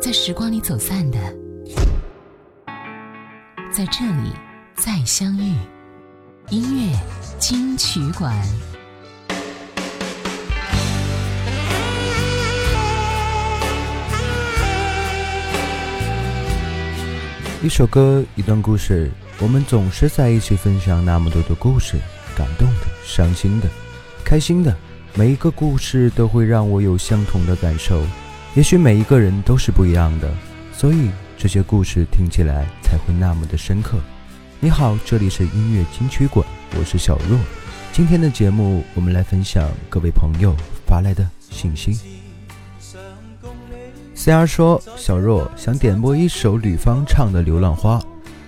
在时光里走散的，在这里再相遇。音乐金曲馆。一首歌，一段故事，我们总是在一起分享那么多的故事，感动的、伤心的、开心的，每一个故事都会让我有相同的感受。也许每一个人都是不一样的，所以这些故事听起来才会那么的深刻。你好，这里是音乐金曲馆，我是小若。今天的节目，我们来分享各位朋友发来的信息。C R 说：“小若想点播一首吕方唱的《流浪花》，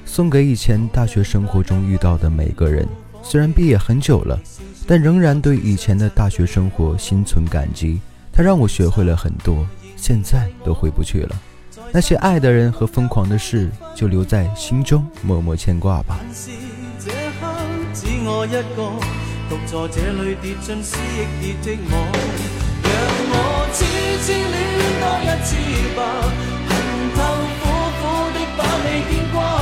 送给以前大学生活中遇到的每个人。虽然毕业很久了，但仍然对以前的大学生活心存感激。它让我学会了很多。”现在都回不去了。那些爱的人和疯狂的事，就留在心中默默牵挂吧。让我痴痴恋多一次吧，恨透苦苦的把你牵挂。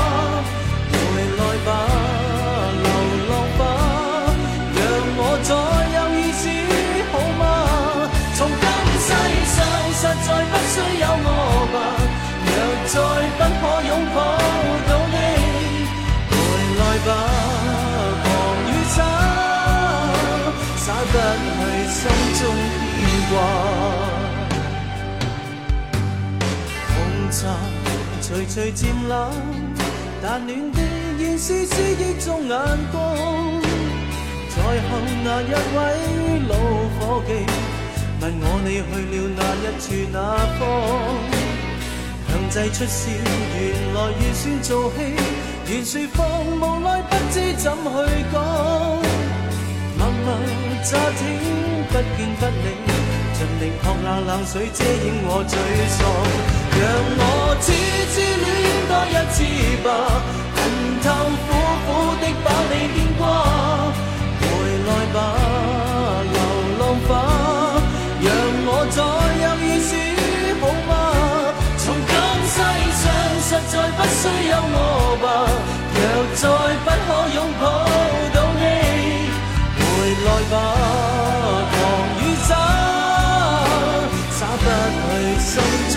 心中牵挂，红茶徐徐渐冷，但暖的仍是思忆中眼光。在后那一位老伙计，问我你去了哪一处哪方？强制出笑，原来预算做戏，原说谎，无奈不知怎去讲。默默乍听。不见不理，尽力泼冷冷水遮掩我沮丧。让我痴痴恋多一次吧，恨透苦苦的把你牵挂。回来吧，流浪花，让我再有意思好吗？从今世上实在不需有我吧，若再不可拥抱，不狂与洒，洒不去心中。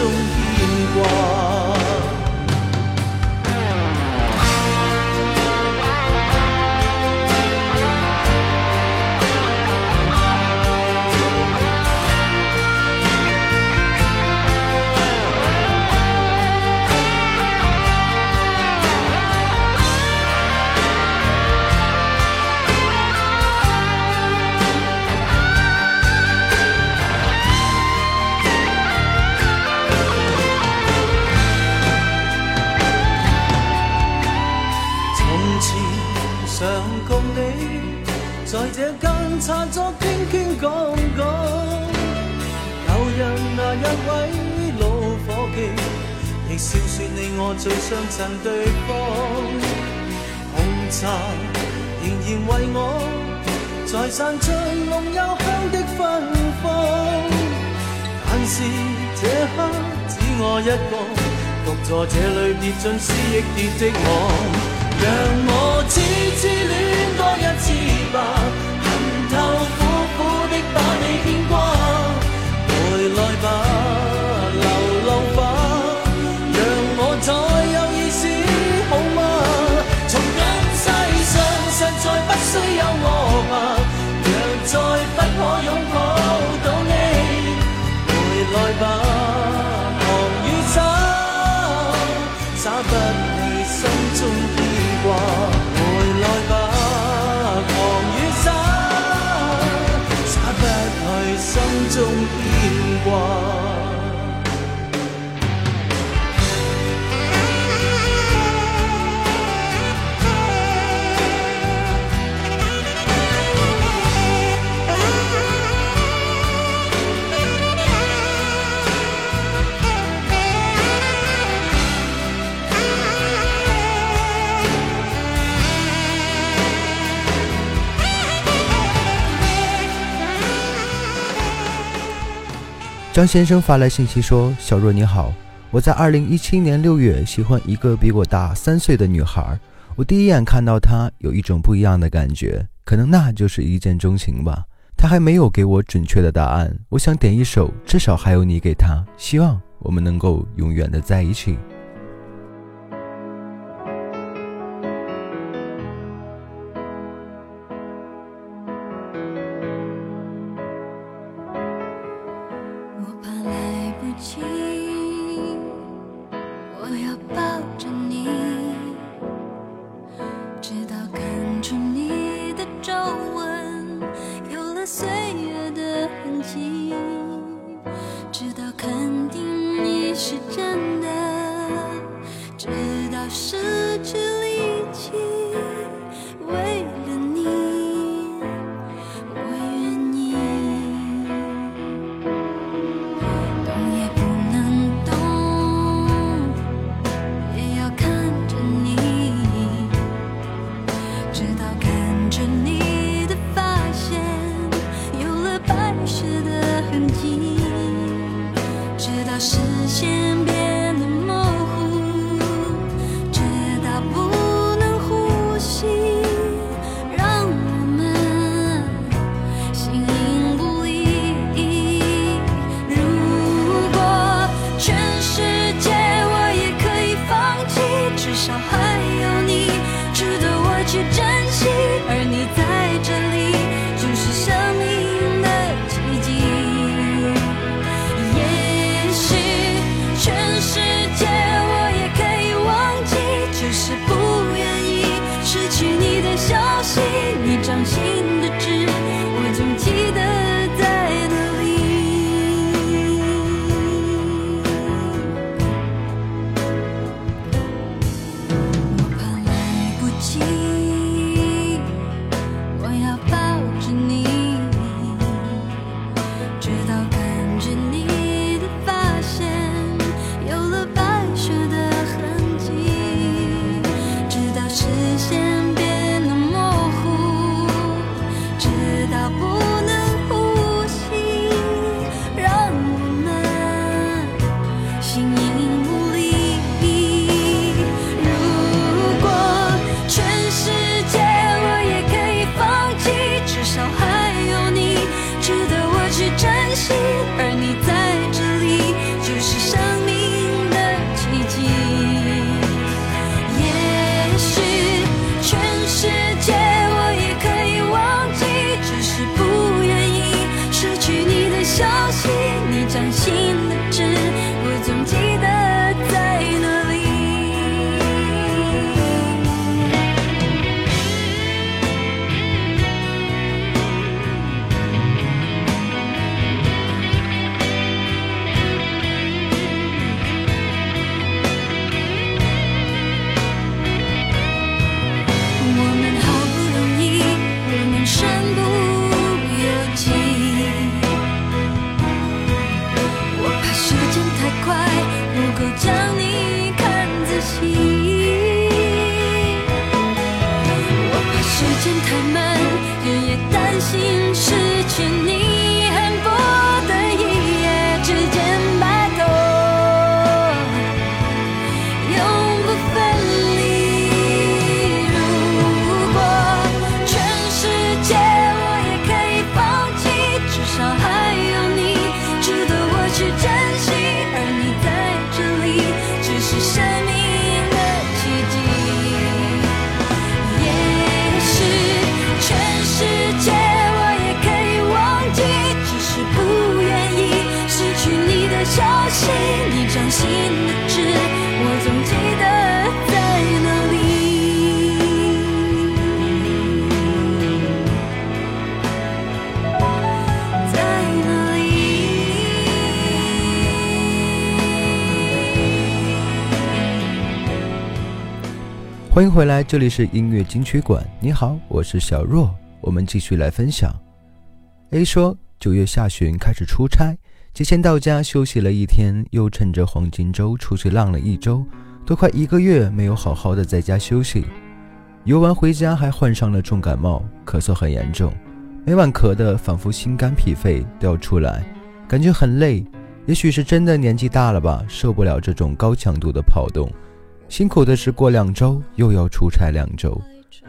餐桌轻轻讲讲，旧日那一位老伙计，亦笑说你我最相衬对方，红茶仍然为我再散出浓幽香的芬芳。但是这刻只我一个，独坐这里跌进思忆跌的我。让我痴痴恋多一次吧，光。张先生发来信息说：“小若你好，我在二零一七年六月喜欢一个比我大三岁的女孩，我第一眼看到她有一种不一样的感觉，可能那就是一见钟情吧。她还没有给我准确的答案，我想点一首《至少还有你》给她，希望我们能够永远的在一起。我要抱着你。欢迎回来，这里是音乐金曲馆。你好，我是小若，我们继续来分享。A 说，九月下旬开始出差，提前到家休息了一天，又趁着黄金周出去浪了一周，都快一个月没有好好的在家休息。游完回家还患上了重感冒，咳嗽很严重，每晚咳的仿佛心肝脾肺都要出来，感觉很累，也许是真的年纪大了吧，受不了这种高强度的跑动。辛苦的是过两周又要出差两周，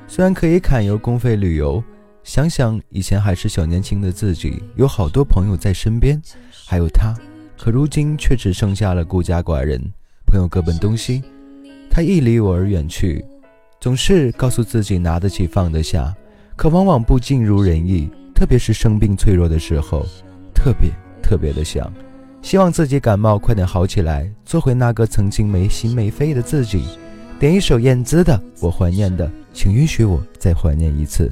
虽然可以砍油公费旅游，想想以前还是小年轻的自己，有好多朋友在身边，还有他，可如今却只剩下了孤家寡人，朋友各奔东西，他亦离我而远去。总是告诉自己拿得起放得下，可往往不尽如人意，特别是生病脆弱的时候，特别特别的想。希望自己感冒快点好起来，做回那个曾经没心没肺的自己。点一首燕姿的《我怀念的》，请允许我再怀念一次。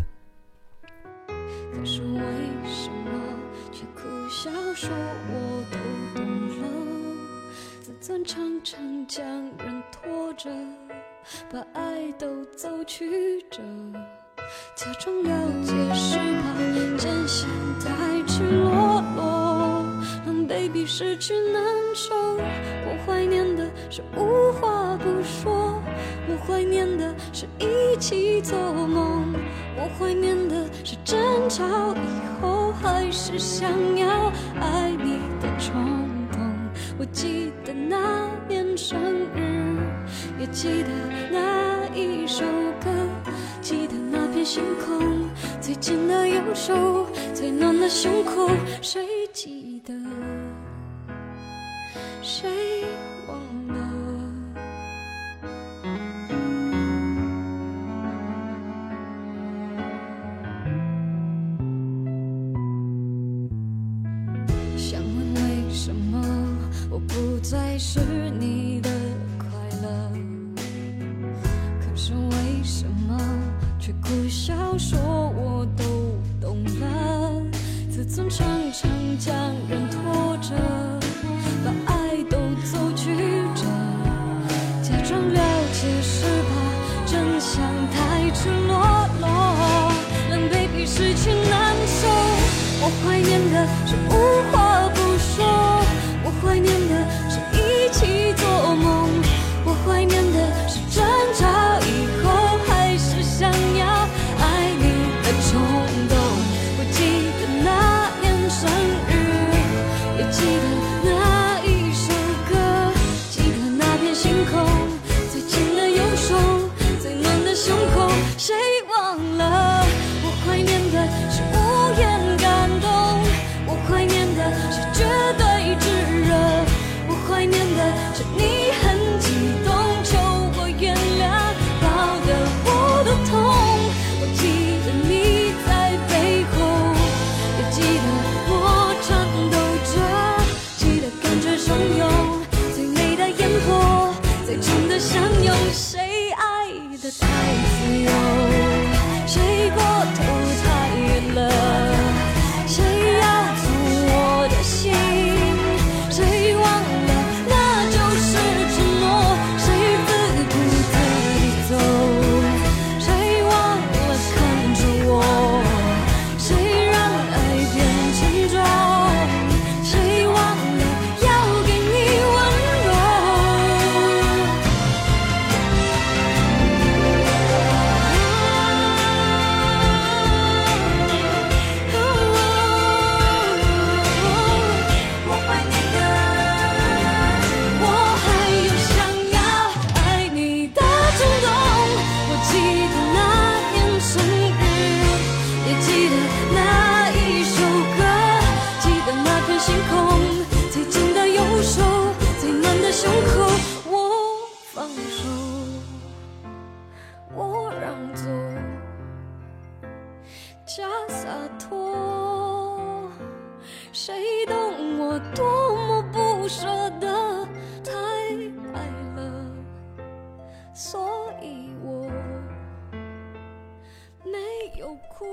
把爱都走曲折，假装了解是怕真相太赤裸裸。baby 失去难受，我怀念的是无话不说，我怀念的是一起做梦，我怀念的是争吵以后还是想要爱你的冲动。我记得那年生日，也记得那一首歌，记得那片星空，最紧的右手，最暖的胸口，谁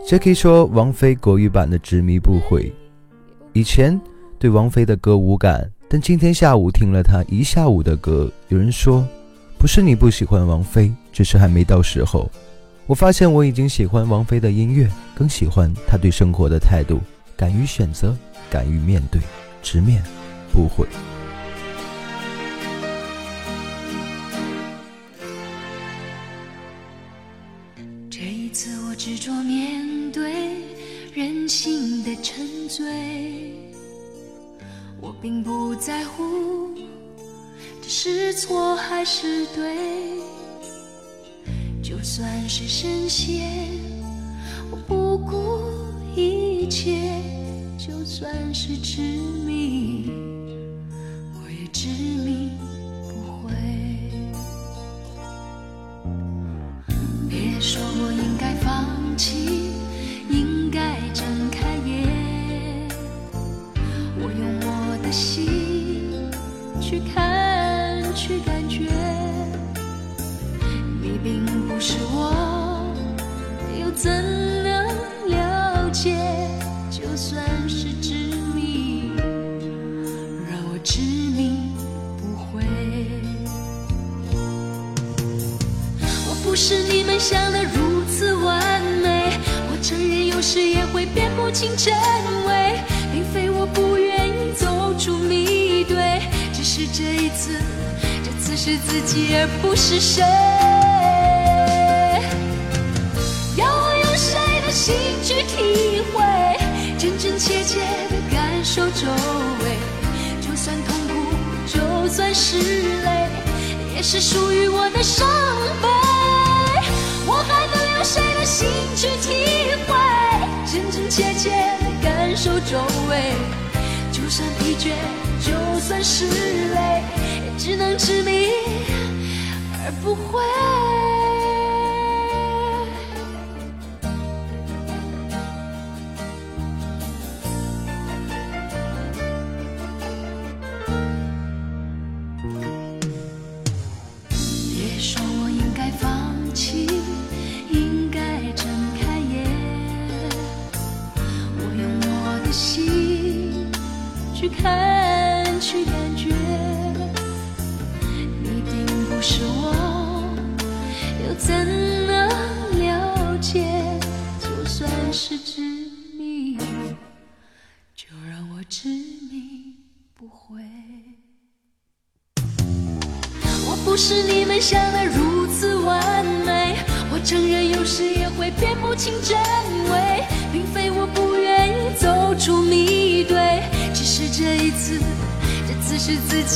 Jackie 说：“王菲国语版的《执迷不悔》，以前对王菲的歌无感，但今天下午听了她一下午的歌。有人说，不是你不喜欢王菲，只是还没到时候。我发现我已经喜欢王菲的音乐，更喜欢她对生活的态度，敢于选择，敢于面对，直面不悔。”心的沉醉，我并不在乎这是错还是对，就算是深陷，我不顾一切；就算是执迷，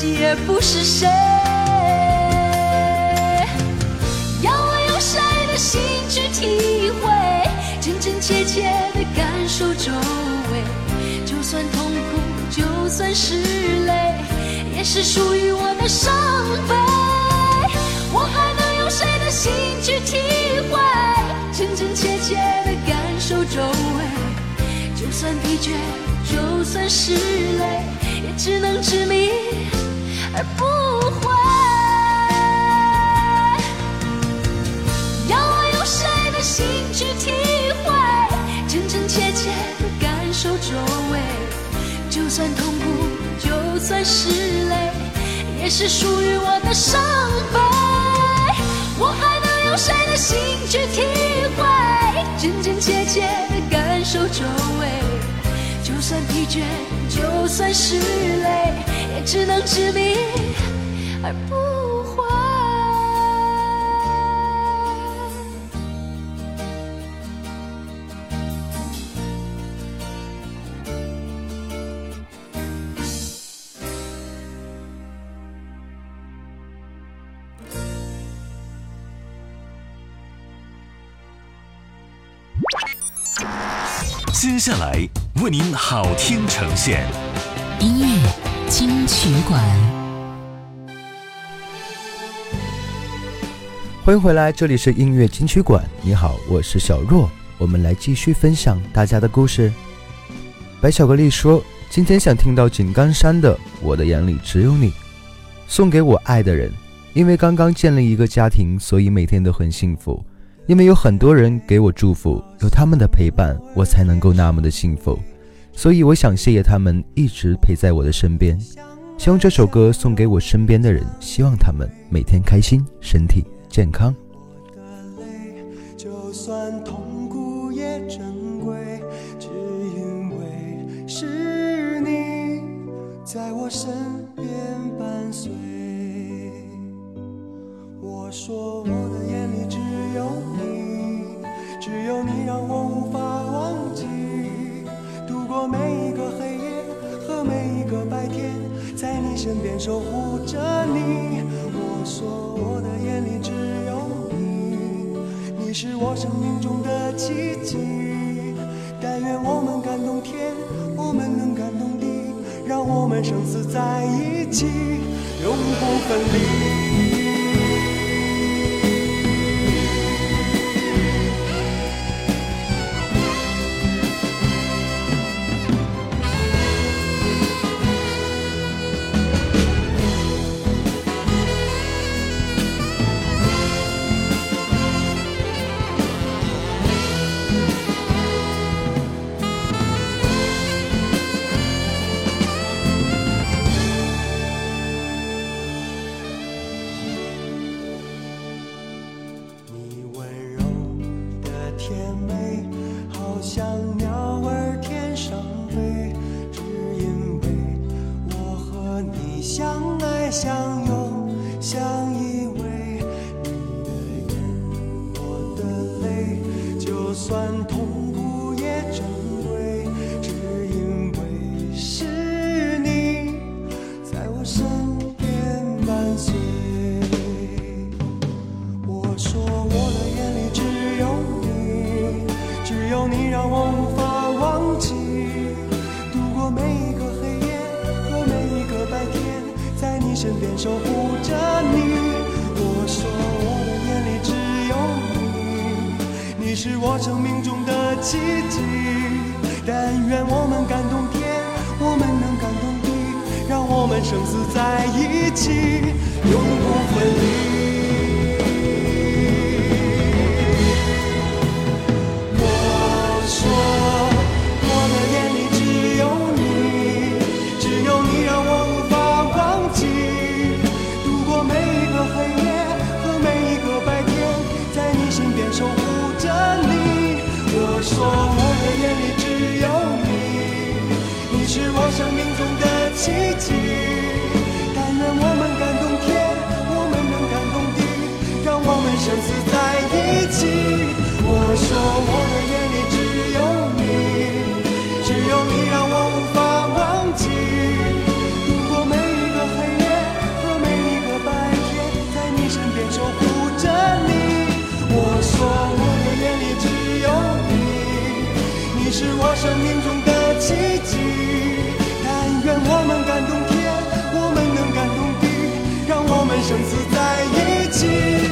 己而不是谁。要我用谁的心去体会，真真切切的感受周围，就算痛苦，就算是泪，也是属于我的伤悲。我还能用谁的心去体会，真真切切的感受周围，就算疲倦，就算是累，也只能执迷算痛苦，就算是累，也是属于我的伤悲。我还能用谁的心去体会，真真切切的感受周围，就算疲倦，就算是累，也只能执迷而不悔。下来为您好听呈现，音乐金曲馆，欢迎回来，这里是音乐金曲馆。你好，我是小若，我们来继续分享大家的故事。白巧克力说：“今天想听到井冈山的《我的眼里只有你》，送给我爱的人。因为刚刚建立一个家庭，所以每天都很幸福。因为有很多人给我祝福，有他们的陪伴，我才能够那么的幸福。所以我想谢谢他们一直陪在我的身边。希望这首歌送给我身边的人，希望他们每天开心，身体健康。的泪，就算痛苦也珍贵，只因为是你在我身边伴随。我说我的眼里只有你，只有你让我无法忘记，度过每一个黑夜和每一个白天，在你身边守护着你。我说我的眼里只有你，你是我生命中的奇迹。但愿我们感动天，我们能感动地，让我们生死在一起，永不分离。我说我的眼里只有你，只有你让我无法忘记。度过每一个黑夜和每一个白天，在你身边守护着你。我说我的眼里只有你，你是我生命中的奇迹。但愿我们感动天，我们能感动地，让我们生死在一起。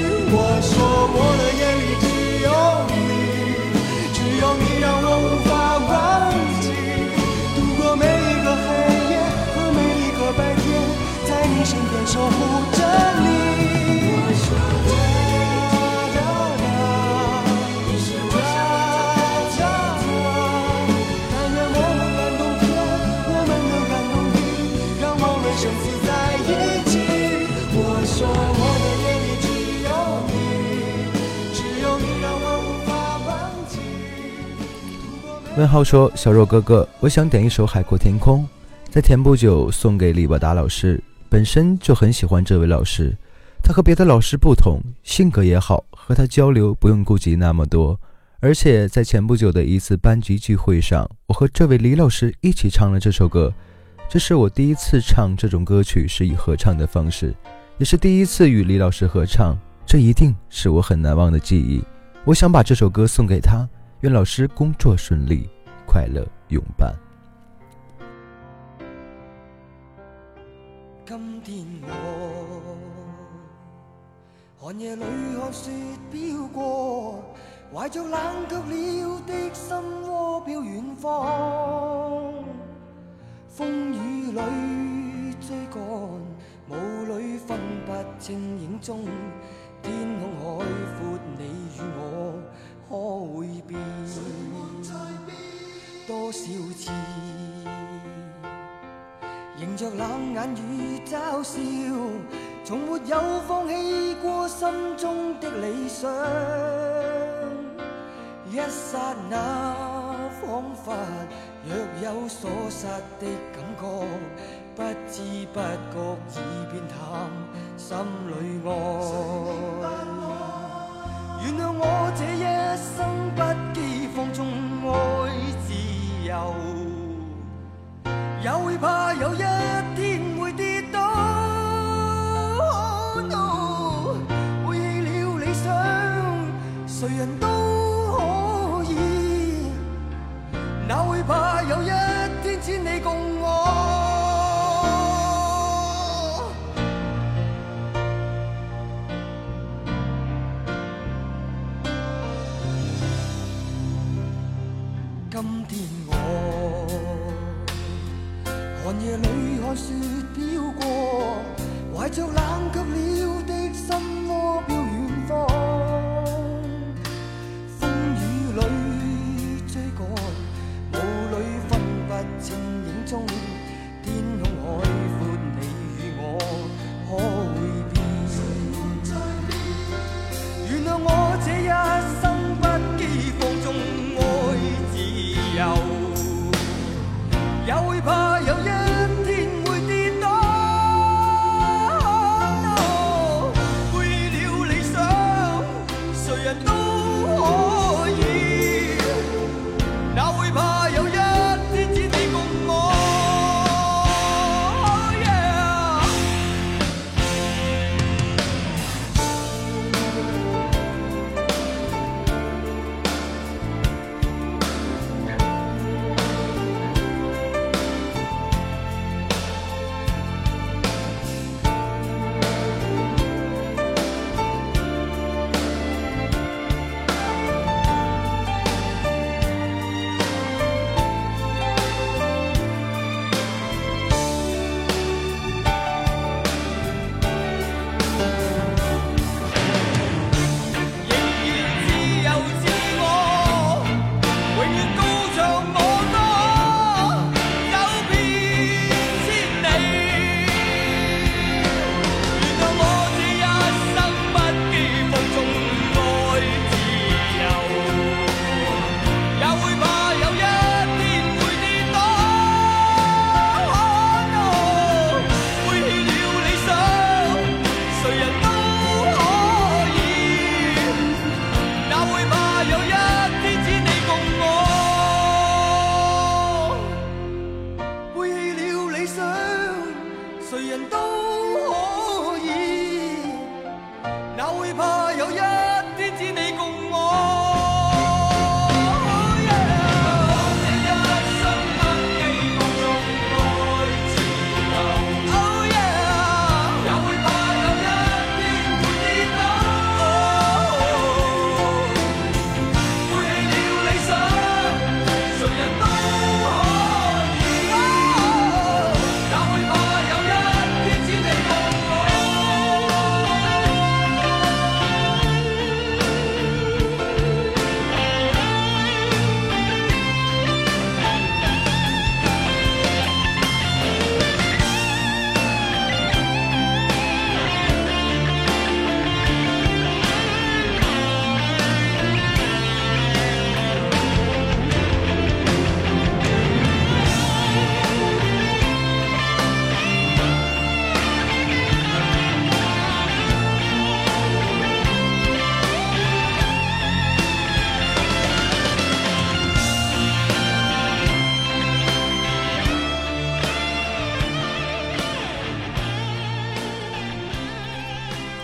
问号说：“小若哥哥，我想点一首《海阔天空》，在前不久送给李伯达老师。本身就很喜欢这位老师，他和别的老师不同，性格也好，和他交流不用顾及那么多。而且在前不久的一次班级聚会上，我和这位李老师一起唱了这首歌。这是我第一次唱这种歌曲，是以合唱的方式，也是第一次与李老师合唱，这一定是我很难忘的记忆。我想把这首歌送给他。”愿老师工作顺利，快乐永伴。今天我寒夜里看雪飘过，怀着冷却了的心窩飄遠方。风雨里追赶，雾里分不清影踪。天空海阔，你与我可會變？多少次？迎着冷眼與嘲笑，從沒有放棄過心中的理想。一剎那，彷彿若有所失的感覺，不知不覺已變淡，心里愛。原谅我這一生不羈放縱愛自由。也会怕有一天会跌倒。No，背弃了理想，谁人都可以。哪会怕有一天千里共雪飘过，怀着冷却了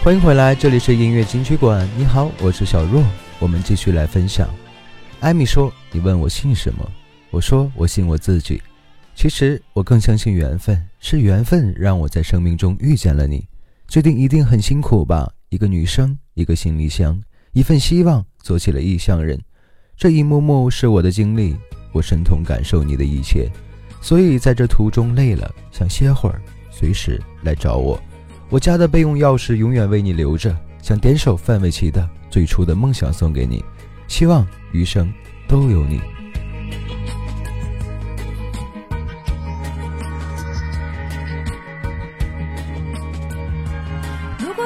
欢迎回来，这里是音乐金曲馆。你好，我是小若，我们继续来分享。艾米说：“你问我信什么？”我说：“我信我自己。其实我更相信缘分，是缘分让我在生命中遇见了你。决定一定很辛苦吧？一个女生，一个行李箱，一份希望，做起了异乡人。这一幕幕是我的经历，我深同感受你的一切。所以在这途中累了，想歇会儿，随时来找我。我家的备用钥匙永远为你留着，想点首范玮琪的《最初的梦想》送给你，希望余生都有你。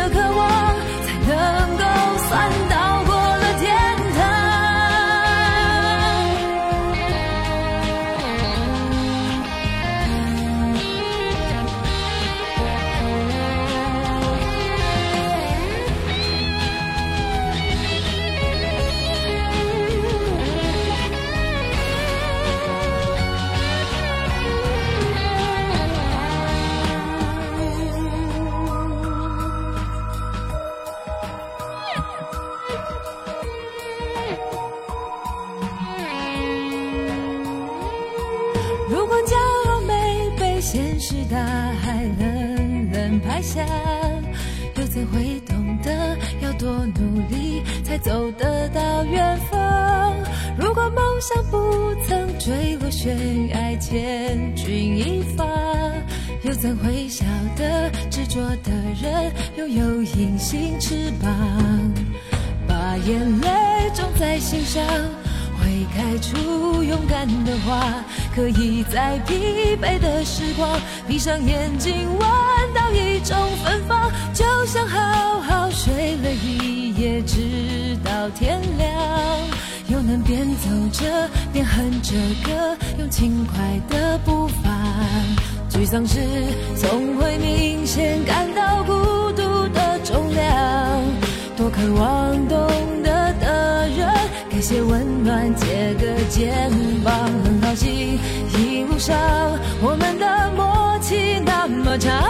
的渴望，怎会晓得执着的人拥有隐形翅膀？把眼泪种在心上。会开出勇敢的花，可以在疲惫的时光，闭上眼睛闻到一种芬芳，就像好好睡了一夜，直到天亮，又能边走着边哼着歌，用轻快的步伐。沮丧时总会明显感到孤独的重量，多渴望懂得的人。给些温暖，借个肩膀，很高兴一路上我们的默契那么长，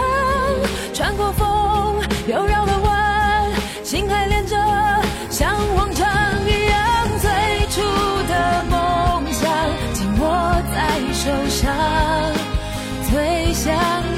穿过想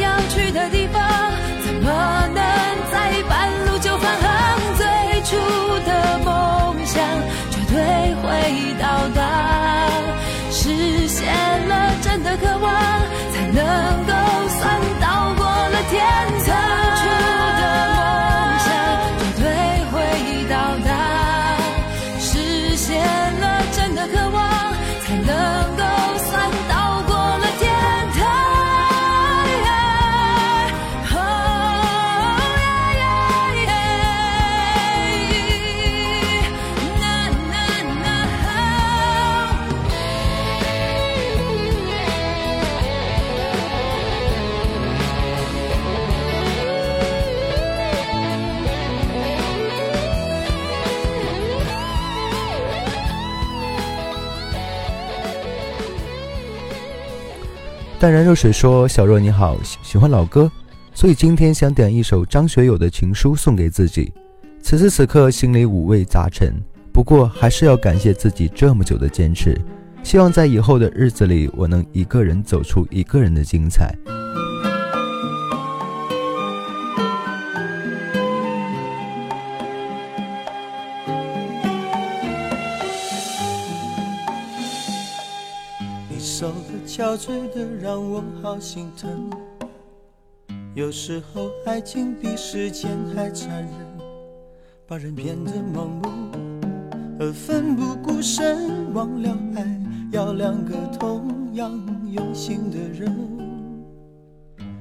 淡然若水说：“小若你好，喜喜欢老歌，所以今天想点一首张学友的情书送给自己。此时此刻心里五味杂陈，不过还是要感谢自己这么久的坚持。希望在以后的日子里，我能一个人走出一个人的精彩。”的憔悴的让我好心疼。有时候爱情比时间还残忍，把人变得盲目而奋不顾身。忘了爱要两个同样用心的人。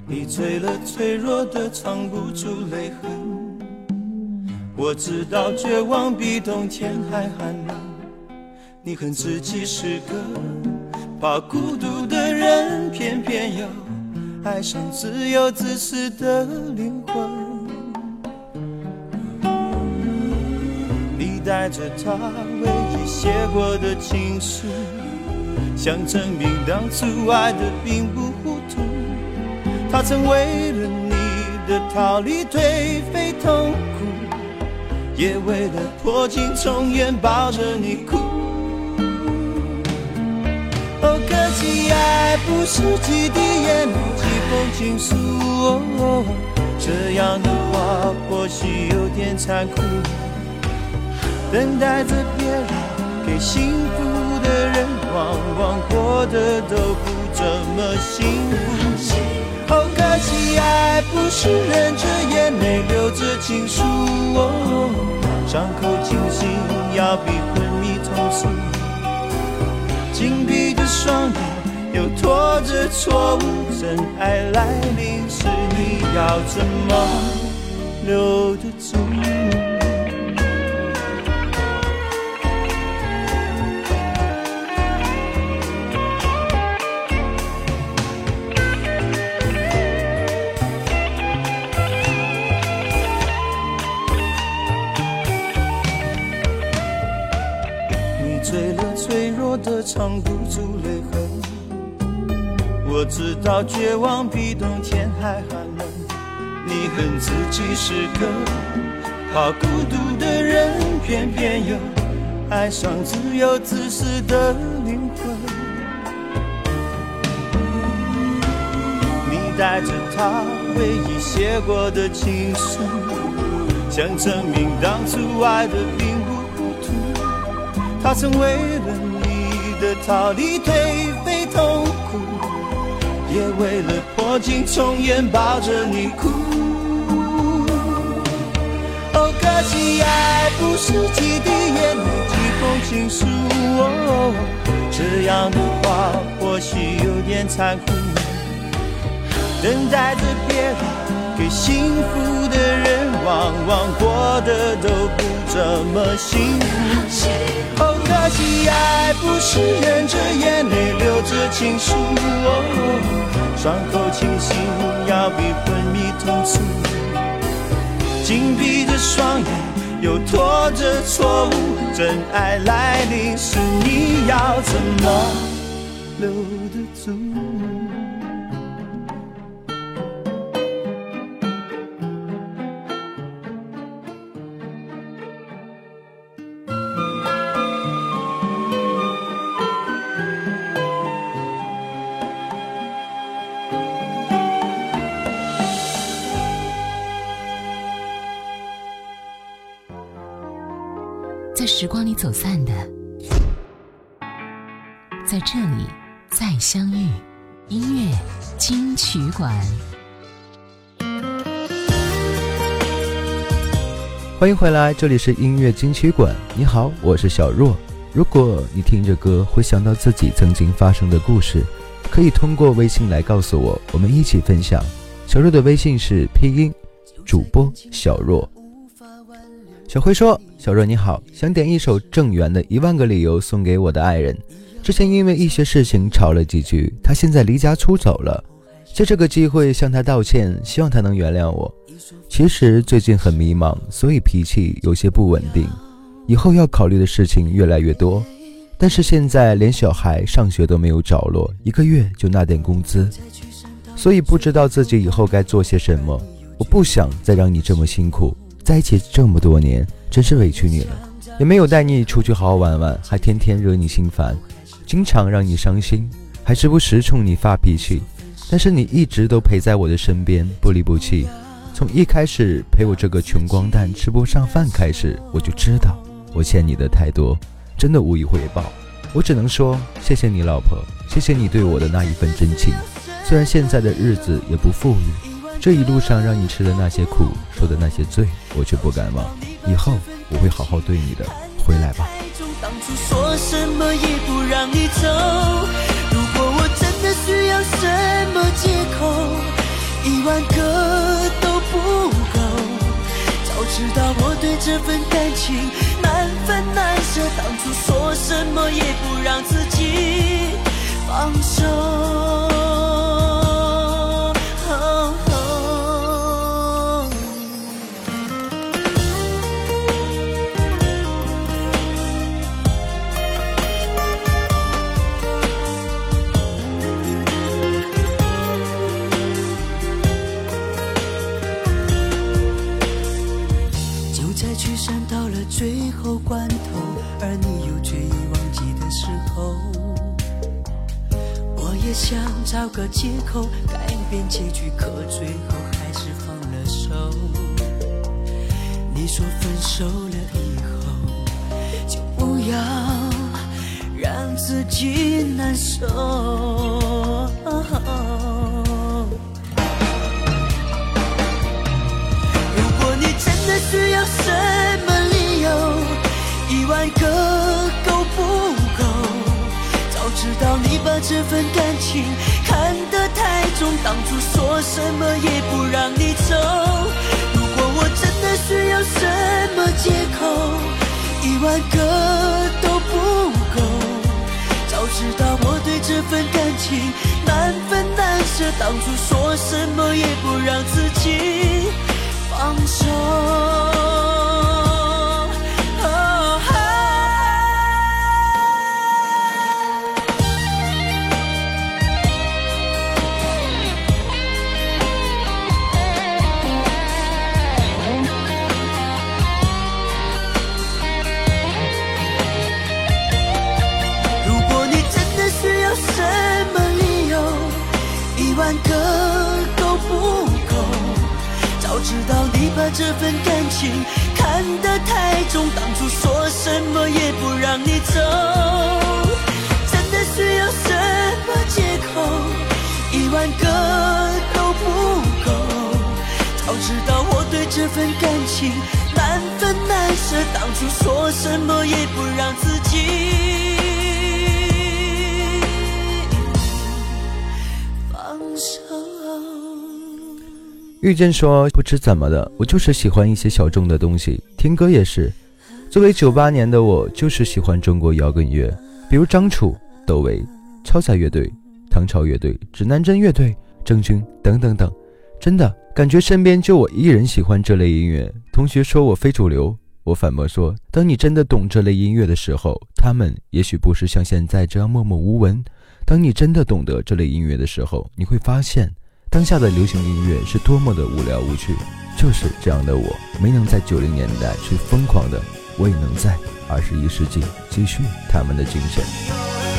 你醉了，脆弱的藏不住泪痕。我知道绝望比冬天还寒冷。你恨自己是个。怕孤独的人，偏偏又爱上自由自私的灵魂。你带着他唯一写过的情书，想证明当初爱的并不糊涂。他曾为了你的逃离颓废痛苦，也为了破镜重圆抱着你哭。哦，可惜爱不是几滴眼泪，几封情书。哦，这样的话或许有点残酷。等待着别人给幸福的人，往往过得都不怎么幸福。哦，可惜爱不是忍着眼泪，留着情书。哦，伤口清醒要比昏迷痛楚。双眼，又拖着错误，真爱来临时，你要怎么留得住？的藏不住泪痕，我知道绝望比冬天还寒冷。你恨自己是个怕孤独的人，偏偏又爱上自由自私的灵魂。你带着他唯一写过的情书，想证明当初爱的并不糊涂。他曾为。的逃离颓废痛苦，也为了破镜重圆抱着你哭。哦，可惜爱不是几滴眼泪几封情书，哦这样的话或许有点残酷。等待着别人给幸福的人，往往过得都不怎么幸福。可惜爱不是忍着眼泪流着情书，哦伤口清醒要比昏迷痛楚。紧闭着双眼，又拖着错误，真爱来临时，你要怎么留得住？走散的，在这里再相遇。音乐金曲馆，欢迎回来，这里是音乐金曲馆。你好，我是小若。如果你听着歌会想到自己曾经发生的故事，可以通过微信来告诉我，我们一起分享。小若的微信是拼音主播小若。小辉说：“小若你好，想点一首郑源的《一万个理由》送给我的爱人。之前因为一些事情吵了几句，他现在离家出走了，借这个机会向他道歉，希望他能原谅我。其实最近很迷茫，所以脾气有些不稳定，以后要考虑的事情越来越多。但是现在连小孩上学都没有着落，一个月就那点工资，所以不知道自己以后该做些什么。我不想再让你这么辛苦。”在一起这么多年，真是委屈你了，也没有带你出去好好玩玩，还天天惹你心烦，经常让你伤心，还时不时冲你发脾气。但是你一直都陪在我的身边，不离不弃。从一开始陪我这个穷光蛋吃不上饭开始，我就知道我欠你的太多，真的无以回报。我只能说谢谢你，老婆，谢谢你对我的那一份真情。虽然现在的日子也不富裕。这一路上让你吃的那些苦，受的那些罪，我却不敢忘。以后我会好好对你的，回来吧。当初说什么也不让你走，如果我真的需要什么借口，一万个都不够。早知道我对这份感情难分难舍，当初说什么也不让自己。放手。也想找个借口改变结局，可最后还是放了手。你说分手了以后，就不要让自己难受。如果你真的需要把这份感情看得太重，当初说什么也不让你走。如果我真的需要什么借口，一万个都不够。早知道我对这份感情难分难舍，当初说什么也不让自己放手。把这份感情看得太重，当初说什么也不让你走。真的需要什么借口，一万个都不够。早知道我对这份感情难分难舍，当初说什么也不让自己遇见说：“不知怎么的，我就是喜欢一些小众的东西，听歌也是。作为九八年的我，就是喜欢中国摇滚乐，比如张楚、窦唯、超载乐队、唐朝乐队、指南针乐队、郑钧等等等。真的感觉身边就我一人喜欢这类音乐。同学说我非主流，我反驳说：当你真的懂这类音乐的时候，他们也许不是像现在这样默默无闻。当你真的懂得这类音乐的时候，你会发现。”当下的流行音乐是多么的无聊无趣，就是这样的我，没能在九零年代去疯狂的，我也能在二十一世纪继续他们的精神。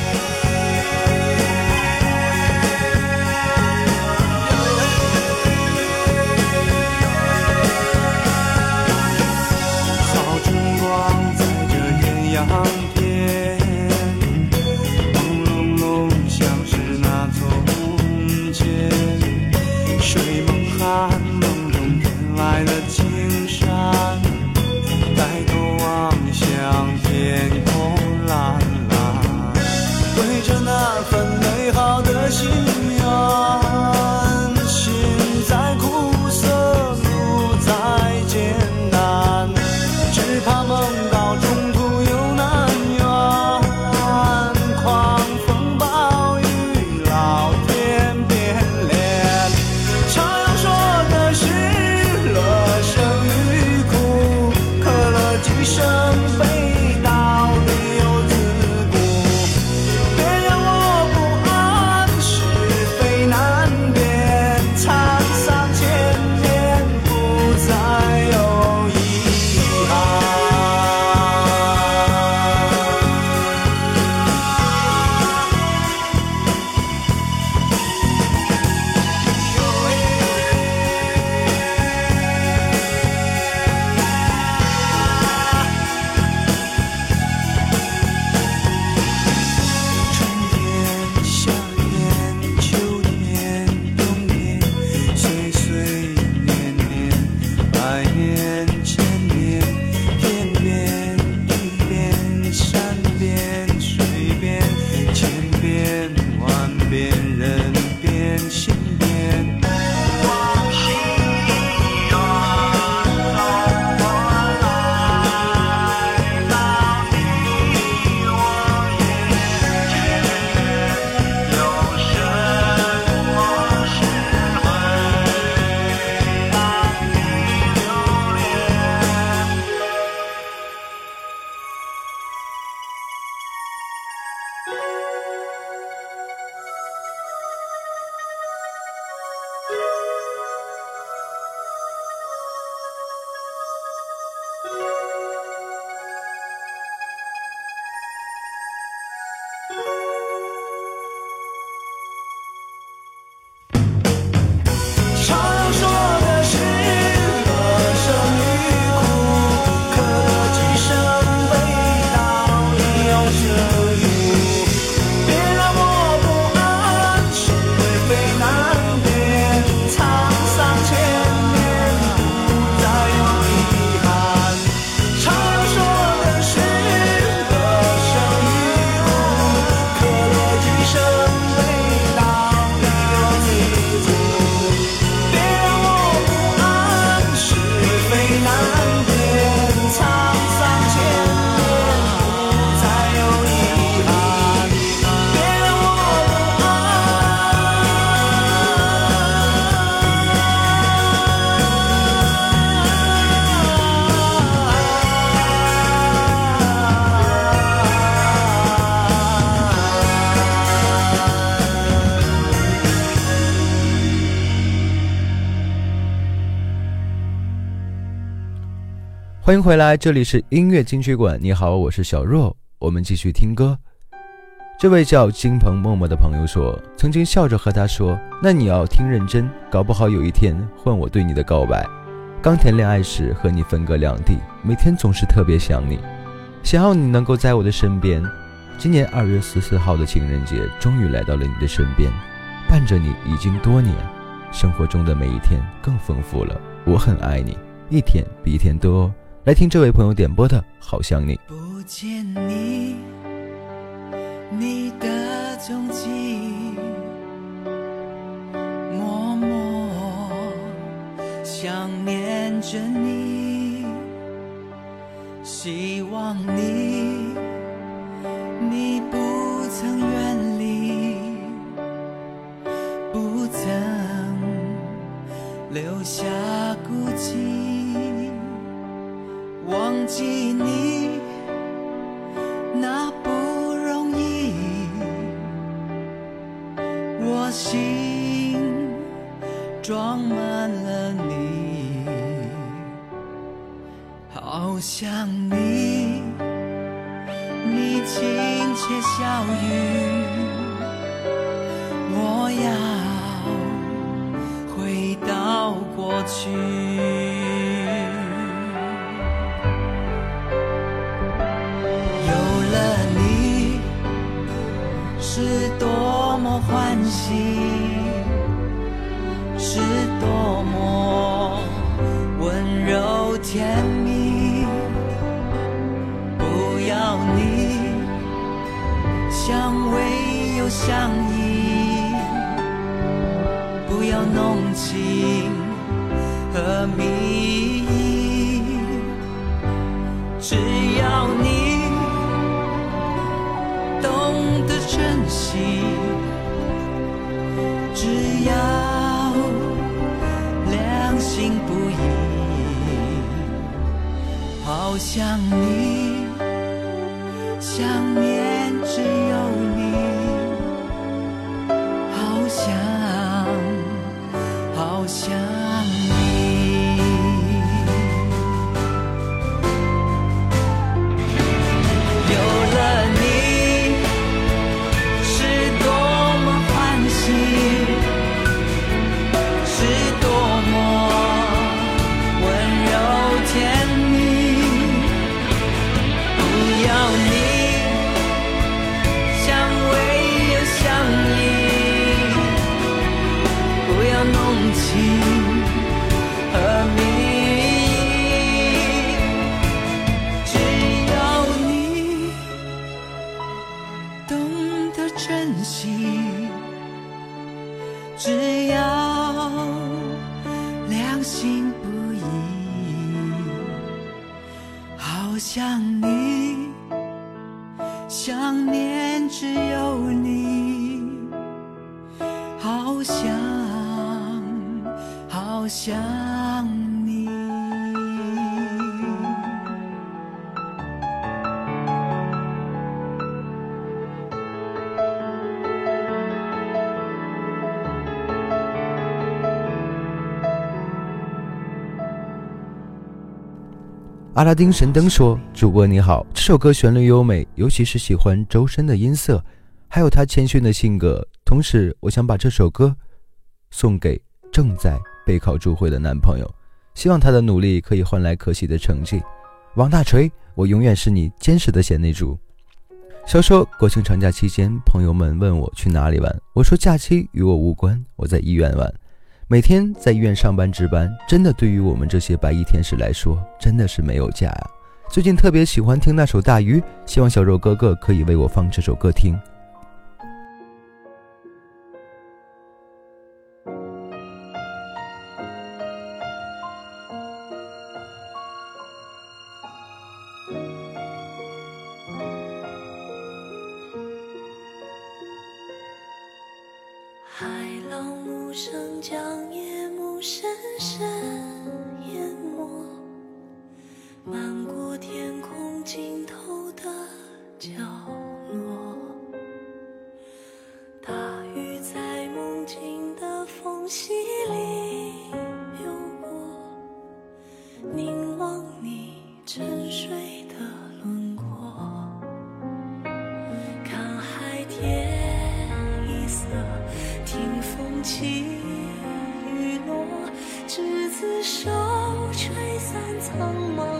欢迎回来，这里是音乐金曲馆。你好，我是小若，我们继续听歌。这位叫金鹏默默的朋友说，曾经笑着和他说：“那你要听认真，搞不好有一天换我对你的告白。”刚谈恋爱时和你分隔两地，每天总是特别想你，想要你能够在我的身边。今年二月十四号的情人节终于来到了你的身边，伴着你已经多年，生活中的每一天更丰富了。我很爱你，一天比一天多。来听这位朋友点播的《好想你》。不见你，你的踪迹，默默想念着你，希望你，你不曾远离，不曾留下孤寂。忘记你那不容易，我心装满了你，好想你，你亲切笑语，我要回到过去。欢喜是多么温柔甜蜜，不要你相偎又相依，不要浓情和蜜想你，想你想念只有你，好想好想你。阿拉丁神灯说：“主播你好，这首歌旋律优美，尤其是喜欢周深的音色，还有他谦逊的性格。同时，我想把这首歌送给正在备考助会的男朋友，希望他的努力可以换来可喜的成绩。”王大锤，我永远是你坚实的贤内助。小说国庆长假期间，朋友们问我去哪里玩，我说假期与我无关，我在医院玩。每天在医院上班值班，真的对于我们这些白衣天使来说，真的是没有假呀。最近特别喜欢听那首《大鱼》，希望小肉哥哥可以为我放这首歌听。起雨落，执子手，吹散苍茫。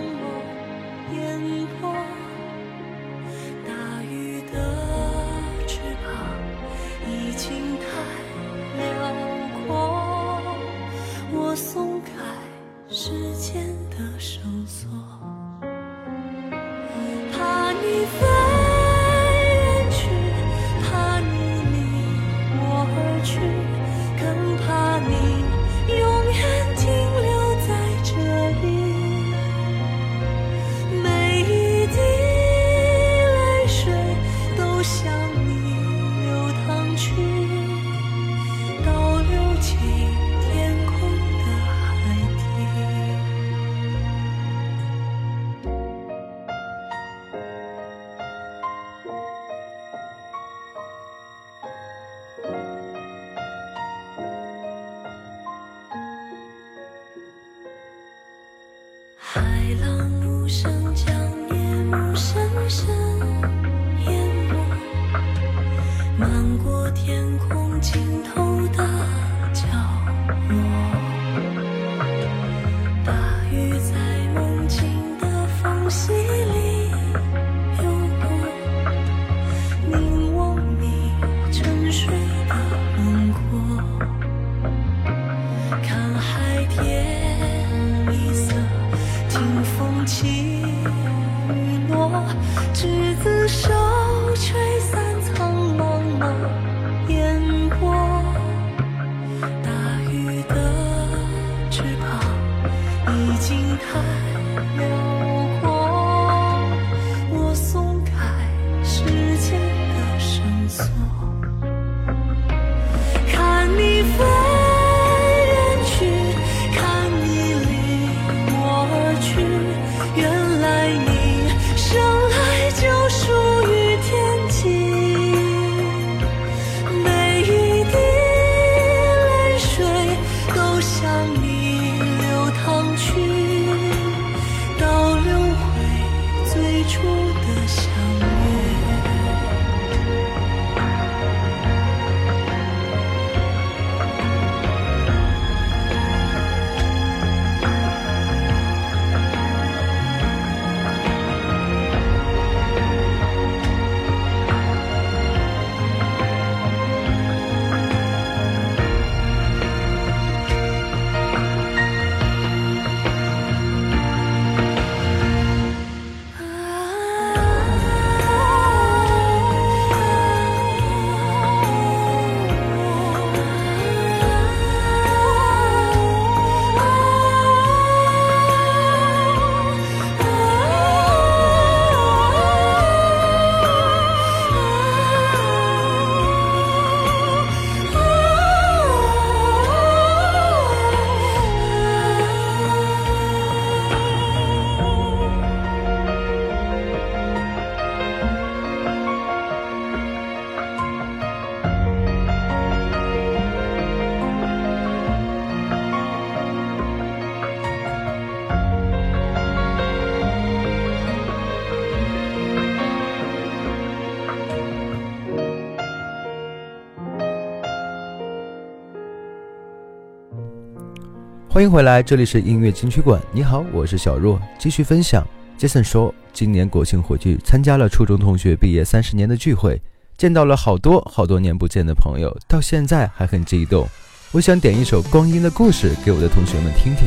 欢迎回来，这里是音乐金曲馆。你好，我是小若，继续分享。Jason 说，今年国庆回去参加了初中同学毕业三十年的聚会，见到了好多好多年不见的朋友，到现在还很激动。我想点一首《光阴的故事》给我的同学们听听。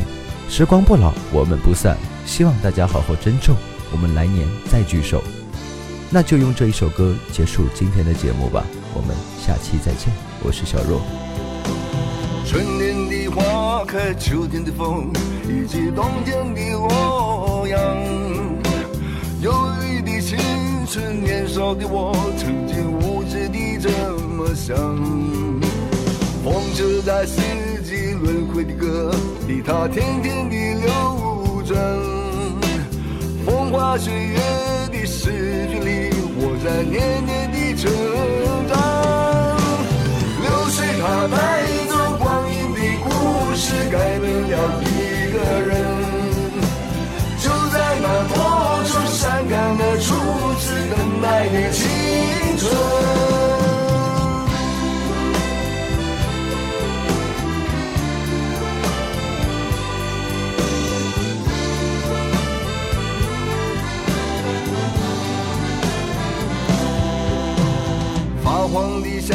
时光不老，我们不散，希望大家好好珍重，我们来年再聚首。那就用这一首歌结束今天的节目吧，我们下期再见。我是小若。春天的花开，秋天的风，以及冬天的洛阳。忧郁的青春，年少的我，曾经无知地这么想。风车在四季轮回的歌里，它天天地流转。风花雪月的诗句里，我在年年的成长。流水它带是，改变了一个人。就在那多愁善感的初次等待的青春。发黄的相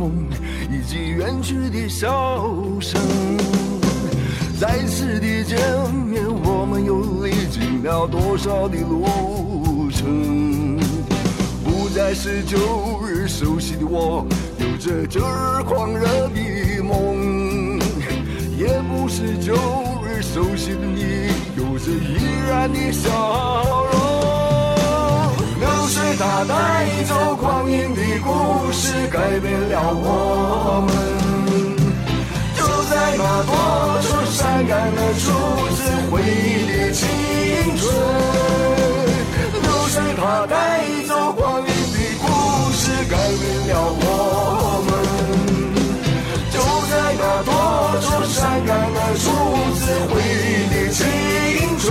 梦，以及远去的笑声。再次的见面，我们又历经了多少的路程？不再是旧日熟悉的我，有着旧日狂热的梦；也不是旧日熟悉的你，有着依然的笑容。流水它带走光阴的故事，改变了我们。就在那多愁善感的初次回忆的青春。流水它带走光阴的故事，改变了我们。就在那多愁善感的初次回忆的青春